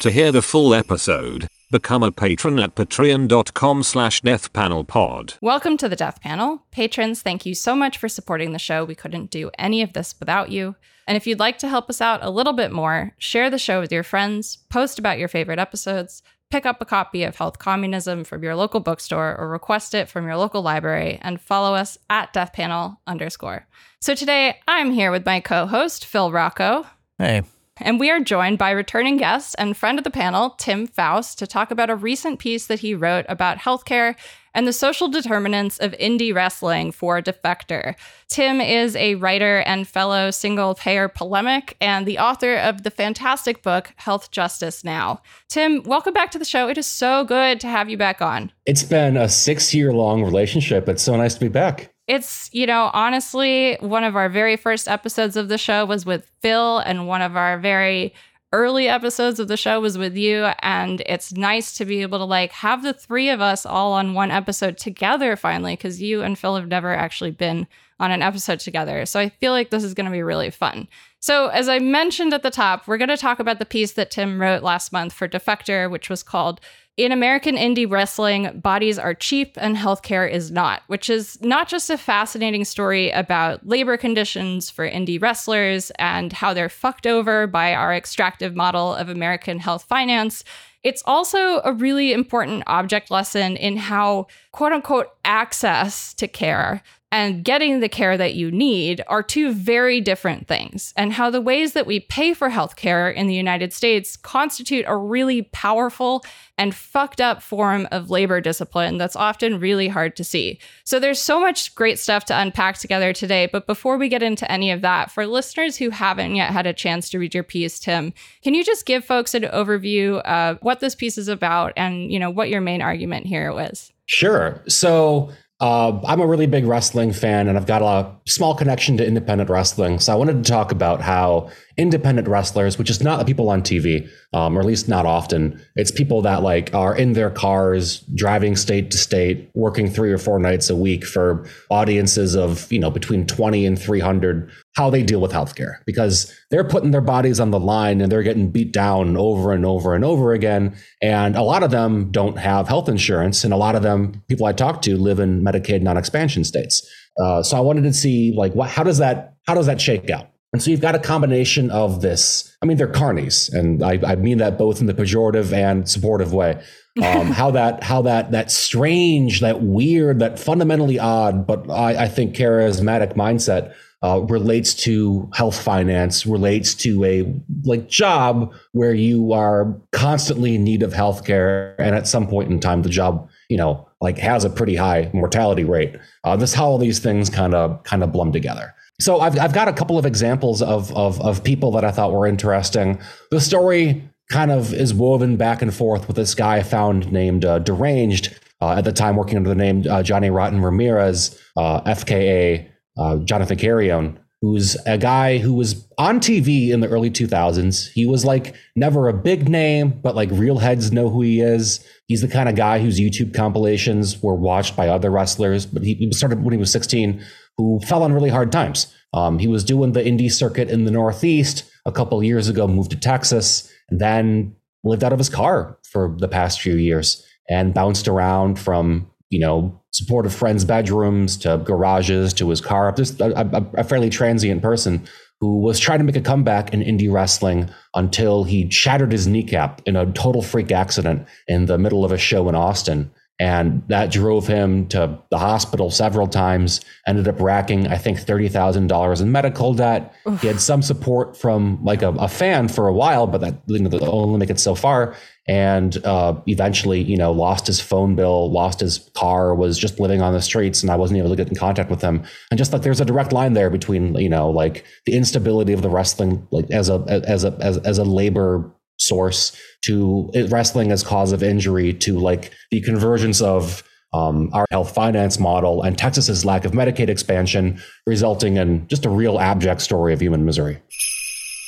To hear the full episode, become a patron at patreon.com slash deathpanelpod. Welcome to the Death Panel. Patrons, thank you so much for supporting the show. We couldn't do any of this without you. And if you'd like to help us out a little bit more, share the show with your friends, post about your favorite episodes, pick up a copy of Health Communism from your local bookstore or request it from your local library, and follow us at Death Panel underscore. So today I'm here with my co-host, Phil Rocco. Hey. And we are joined by returning guest and friend of the panel, Tim Faust, to talk about a recent piece that he wrote about healthcare and the social determinants of indie wrestling for Defector. Tim is a writer and fellow single payer polemic and the author of the fantastic book, Health Justice Now. Tim, welcome back to the show. It is so good to have you back on. It's been a six year long relationship. It's so nice to be back. It's, you know, honestly, one of our very first episodes of the show was with Phil, and one of our very early episodes of the show was with you. And it's nice to be able to like have the three of us all on one episode together finally, because you and Phil have never actually been on an episode together. So I feel like this is going to be really fun. So, as I mentioned at the top, we're going to talk about the piece that Tim wrote last month for Defector, which was called in American indie wrestling, bodies are cheap and healthcare is not, which is not just a fascinating story about labor conditions for indie wrestlers and how they're fucked over by our extractive model of American health finance. It's also a really important object lesson in how, quote unquote, access to care and getting the care that you need are two very different things, and how the ways that we pay for healthcare in the United States constitute a really powerful and fucked up form of labor discipline that's often really hard to see. So there's so much great stuff to unpack together today, but before we get into any of that, for listeners who haven't yet had a chance to read your piece, Tim, can you just give folks an overview of what this piece is about and, you know, what your main argument here was? Sure. So uh, I'm a really big wrestling fan, and I've got a small connection to independent wrestling. So I wanted to talk about how independent wrestlers, which is not the people on TV, um, or at least not often, it's people that like are in their cars, driving state to state, working three or four nights a week for audiences of you know between 20 and 300. How they deal with healthcare because they're putting their bodies on the line and they're getting beat down over and over and over again. And a lot of them don't have health insurance, and a lot of them, people I talk to, live in Medicaid non-expansion states. Uh, so I wanted to see like what how does that how does that shake out? And so you've got a combination of this. I mean, they're carnies, and I, I mean that both in the pejorative and supportive way. Um, how that how that that strange, that weird, that fundamentally odd, but I, I think charismatic mindset uh, relates to health finance, relates to a like job where you are constantly in need of healthcare, and at some point in time, the job you know like has a pretty high mortality rate. Uh, this how all these things kind of kind of blum together. So I've I've got a couple of examples of of of people that I thought were interesting. The story kind of is woven back and forth with this guy I found named uh, Deranged uh, at the time, working under the name uh, Johnny Rotten Ramirez, uh, FKA uh, Jonathan Carrion, who's a guy who was on TV in the early 2000s. He was like never a big name, but like real heads know who he is. He's the kind of guy whose YouTube compilations were watched by other wrestlers, but he, started when he was 16 who fell on really hard times. Um, he was doing the indie circuit in the Northeast a couple years ago, moved to Texas, and then lived out of his car for the past few years and bounced around from, you know, supportive friends' bedrooms to garages to his car. Just a, a, a fairly transient person who was trying to make a comeback in indie wrestling until he shattered his kneecap in a total freak accident in the middle of a show in Austin and that drove him to the hospital several times ended up racking i think $30000 in medical debt Oof. he had some support from like a, a, fan for a while but that didn't only make it so far and uh, eventually you know lost his phone bill lost his car was just living on the streets and i wasn't able to get in contact with him and just like there's a direct line there between you know like the instability of the wrestling like as a as a as, as a labor source to wrestling as cause of injury to like the convergence of um, our health finance model and Texas's lack of Medicaid expansion, resulting in just a real abject story of human misery.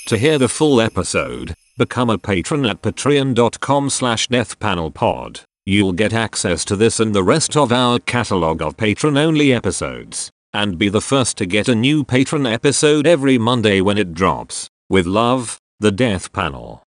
To hear the full episode, become a patron at patreon.com slash deathpanelpod. You'll get access to this and the rest of our catalog of patron-only episodes, and be the first to get a new patron episode every Monday when it drops. With love, the Death Panel.